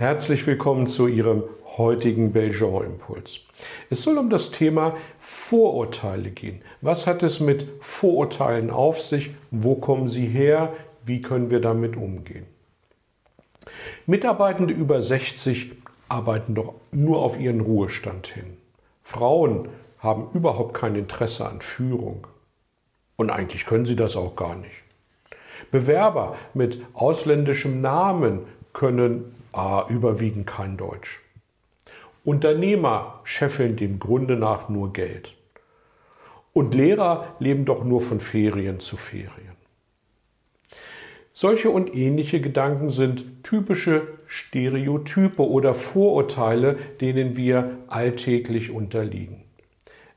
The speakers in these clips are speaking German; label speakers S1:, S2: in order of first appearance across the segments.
S1: Herzlich willkommen zu Ihrem heutigen Belgian-Impuls. Es soll um das Thema Vorurteile gehen. Was hat es mit Vorurteilen auf sich? Wo kommen sie her? Wie können wir damit umgehen? Mitarbeitende über 60 arbeiten doch nur auf ihren Ruhestand hin. Frauen haben überhaupt kein Interesse an Führung. Und eigentlich können sie das auch gar nicht. Bewerber mit ausländischem Namen können A, überwiegend kein Deutsch. Unternehmer scheffeln dem Grunde nach nur Geld. Und Lehrer leben doch nur von Ferien zu Ferien. Solche und ähnliche Gedanken sind typische Stereotype oder Vorurteile, denen wir alltäglich unterliegen.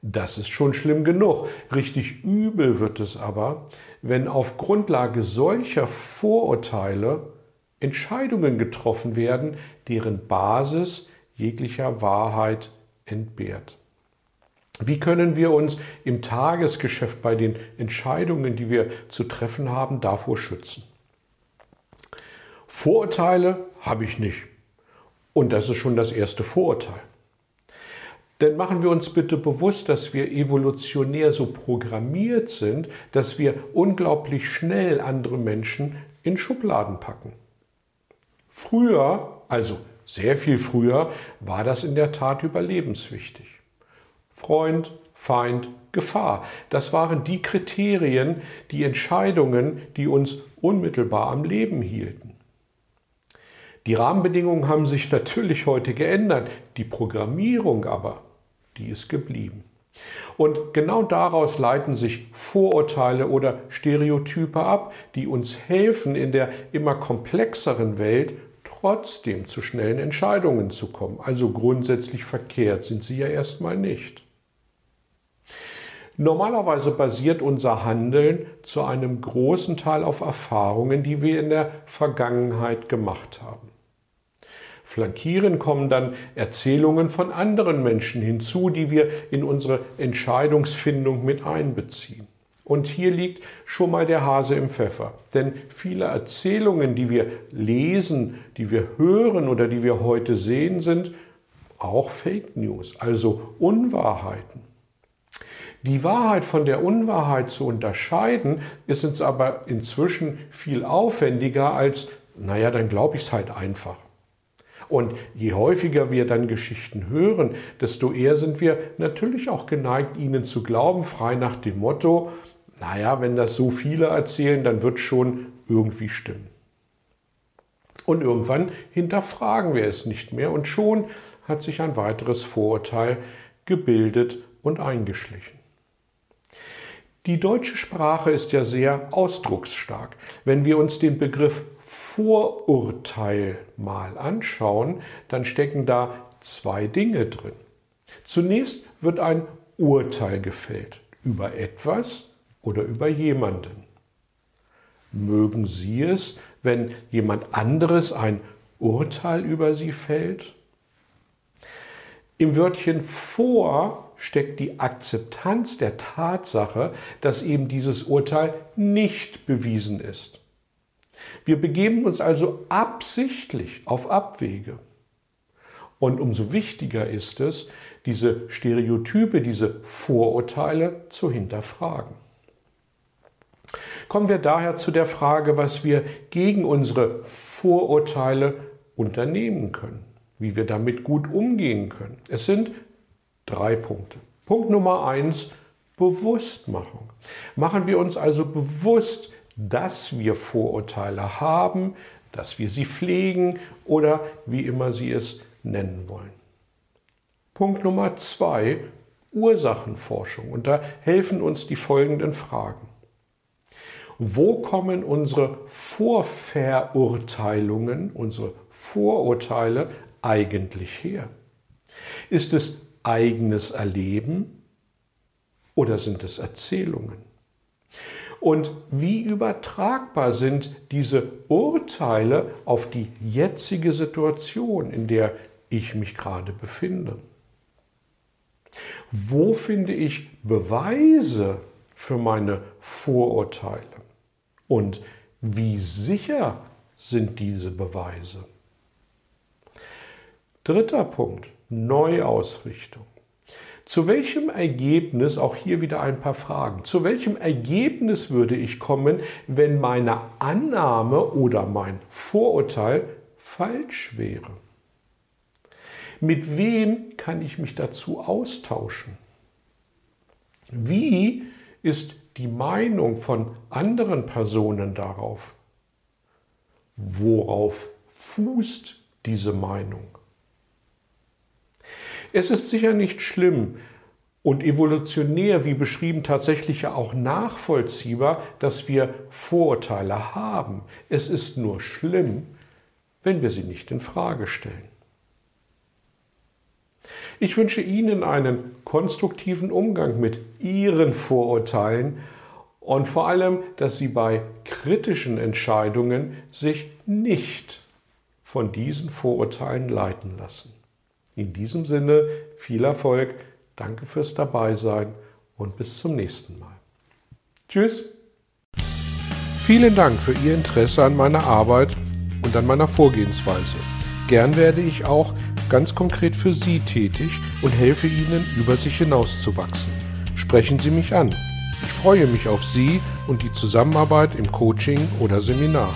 S1: Das ist schon schlimm genug. Richtig übel wird es aber, wenn auf Grundlage solcher Vorurteile Entscheidungen getroffen werden, deren Basis jeglicher Wahrheit entbehrt. Wie können wir uns im Tagesgeschäft bei den Entscheidungen, die wir zu treffen haben, davor schützen? Vorurteile habe ich nicht. Und das ist schon das erste Vorurteil. Denn machen wir uns bitte bewusst, dass wir evolutionär so programmiert sind, dass wir unglaublich schnell andere Menschen in Schubladen packen. Früher, also sehr viel früher, war das in der Tat überlebenswichtig. Freund, Feind, Gefahr. Das waren die Kriterien, die Entscheidungen, die uns unmittelbar am Leben hielten. Die Rahmenbedingungen haben sich natürlich heute geändert, die Programmierung aber, die ist geblieben. Und genau daraus leiten sich Vorurteile oder Stereotype ab, die uns helfen, in der immer komplexeren Welt trotzdem zu schnellen Entscheidungen zu kommen. Also grundsätzlich verkehrt sind sie ja erstmal nicht. Normalerweise basiert unser Handeln zu einem großen Teil auf Erfahrungen, die wir in der Vergangenheit gemacht haben. Flankieren kommen dann Erzählungen von anderen Menschen hinzu, die wir in unsere Entscheidungsfindung mit einbeziehen. Und hier liegt schon mal der Hase im Pfeffer. Denn viele Erzählungen, die wir lesen, die wir hören oder die wir heute sehen, sind auch Fake News, also Unwahrheiten. Die Wahrheit von der Unwahrheit zu unterscheiden, ist uns aber inzwischen viel aufwendiger als, naja, dann glaube ich es halt einfach. Und je häufiger wir dann Geschichten hören, desto eher sind wir natürlich auch geneigt, ihnen zu glauben, frei nach dem Motto, naja, wenn das so viele erzählen, dann wird schon irgendwie stimmen. Und irgendwann hinterfragen wir es nicht mehr und schon hat sich ein weiteres Vorurteil gebildet und eingeschlichen. Die deutsche Sprache ist ja sehr ausdrucksstark. Wenn wir uns den Begriff Vorurteil mal anschauen, dann stecken da zwei Dinge drin. Zunächst wird ein Urteil gefällt über etwas oder über jemanden. Mögen Sie es, wenn jemand anderes ein Urteil über Sie fällt? Im Wörtchen vor steckt die Akzeptanz der Tatsache, dass eben dieses Urteil nicht bewiesen ist. Wir begeben uns also absichtlich auf Abwege. Und umso wichtiger ist es, diese Stereotype, diese Vorurteile zu hinterfragen. Kommen wir daher zu der Frage, was wir gegen unsere Vorurteile unternehmen können, wie wir damit gut umgehen können. Es sind drei Punkte. Punkt Nummer eins, Bewusstmachung. Machen wir uns also bewusst, dass wir Vorurteile haben, dass wir sie pflegen oder wie immer Sie es nennen wollen. Punkt Nummer zwei, Ursachenforschung. Und da helfen uns die folgenden Fragen. Wo kommen unsere Vorverurteilungen, unsere Vorurteile eigentlich her? Ist es eigenes Erleben oder sind es Erzählungen? Und wie übertragbar sind diese Urteile auf die jetzige Situation, in der ich mich gerade befinde? Wo finde ich Beweise für meine Vorurteile? Und wie sicher sind diese Beweise? Dritter Punkt, Neuausrichtung. Zu welchem Ergebnis, auch hier wieder ein paar Fragen, zu welchem Ergebnis würde ich kommen, wenn meine Annahme oder mein Vorurteil falsch wäre? Mit wem kann ich mich dazu austauschen? Wie ist die Meinung von anderen Personen darauf? Worauf fußt diese Meinung? Es ist sicher nicht schlimm und evolutionär, wie beschrieben, tatsächlich ja auch nachvollziehbar, dass wir Vorurteile haben. Es ist nur schlimm, wenn wir sie nicht in Frage stellen. Ich wünsche Ihnen einen konstruktiven Umgang mit Ihren Vorurteilen und vor allem, dass Sie bei kritischen Entscheidungen sich nicht von diesen Vorurteilen leiten lassen. In diesem Sinne viel Erfolg, danke fürs Dabeisein und bis zum nächsten Mal. Tschüss. Vielen Dank für Ihr Interesse an meiner Arbeit und an meiner Vorgehensweise. Gern werde ich auch ganz konkret für Sie tätig und helfe Ihnen, über sich hinauszuwachsen. Sprechen Sie mich an. Ich freue mich auf Sie und die Zusammenarbeit im Coaching oder Seminar.